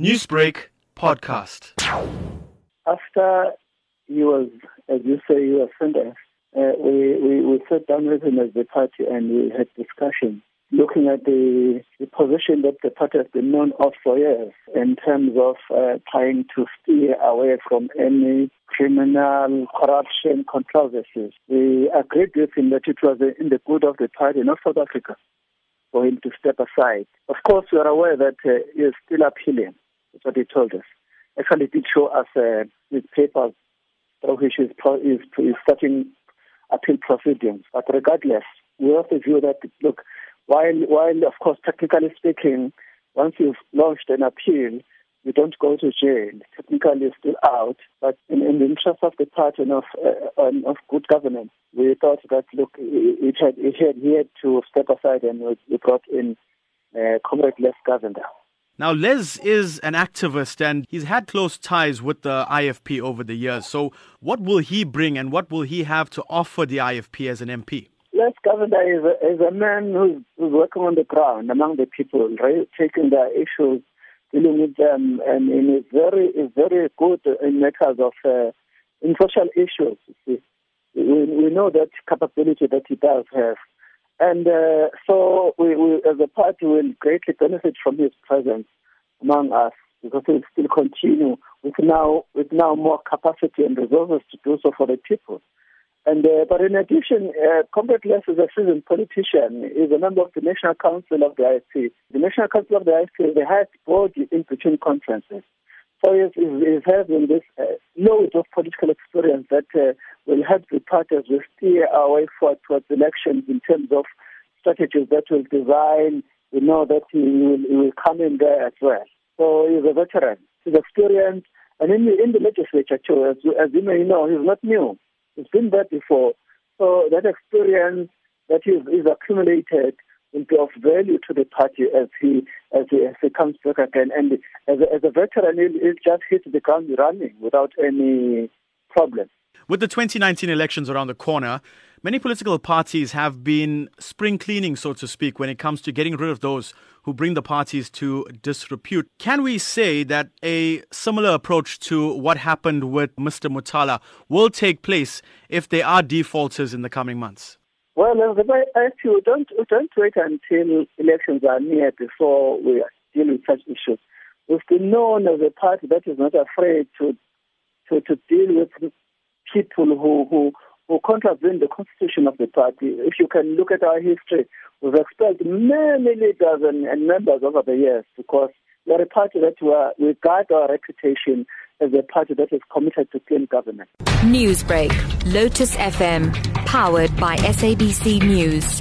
Newsbreak podcast. After he was, as you say, he was sentenced, uh, we, we, we sat down with him as the party and we had discussions looking at the, the position that the party has been known of for years in terms of uh, trying to steer away from any criminal corruption controversies. We agreed with him that it was in the good of the party, not South Africa, for him to step aside. Of course, we are aware that uh, he is still appealing. That's what he told us. Actually, did show us uh, papers, which is, is, is starting appeal proceedings. But regardless, we have the view that, look, while, while of course, technically speaking, once you've launched an appeal, you don't go to jail. Technically, you're still out. But in, in the interest of the party and of, uh, of good governance, we thought that, look, it had, it had, he had to step aside and we brought in uh, Comrade Les Govender. Now, Les is an activist and he's had close ties with the IFP over the years. So, what will he bring and what will he have to offer the IFP as an MP? Les Govender is a, is a man who's, who's working on the ground among the people, right? taking their issues, dealing with them, and, and is very is very good in matters of uh, in social issues. We, we know that capability that he does have. And uh, so we, we, as a party, will greatly benefit from his presence among us because he'll still continue with now with now more capacity and resources to do so for the people. And uh, but in addition, uh, Comrade is a seasoned politician. He's a member of the National Council of the IFP. The National Council of the IFP is the highest body in between conferences. So he's, he's having this uh, load of political experience that uh, will help the parties to steer our way forward towards elections in terms of strategies that will design. We know that he will, he will come in there as well. So he's a veteran. He's experienced. And in the, in the legislature, too, as, as you may know, he's not new. He's been there before. So that experience that he's, he's accumulated will be of value to the party as he as he, as he comes back again. And as a, as a veteran, he'll, he'll just hit the ground running without any problem. With the 2019 elections around the corner, many political parties have been spring cleaning, so to speak, when it comes to getting rid of those who bring the parties to disrepute. Can we say that a similar approach to what happened with Mr. Motala will take place if there are defaulters in the coming months? Well, I you, don't, don't wait until elections are near before we deal with such issues. We've been known as a party that is not afraid to to, to deal with people who, who, who contravene the constitution of the party. If you can look at our history, we've expelled many leaders and, and members over the years because we're a party that we, are, we guard our reputation as a party that is committed to clean government. Newsbreak, Lotus FM, powered by SABC News.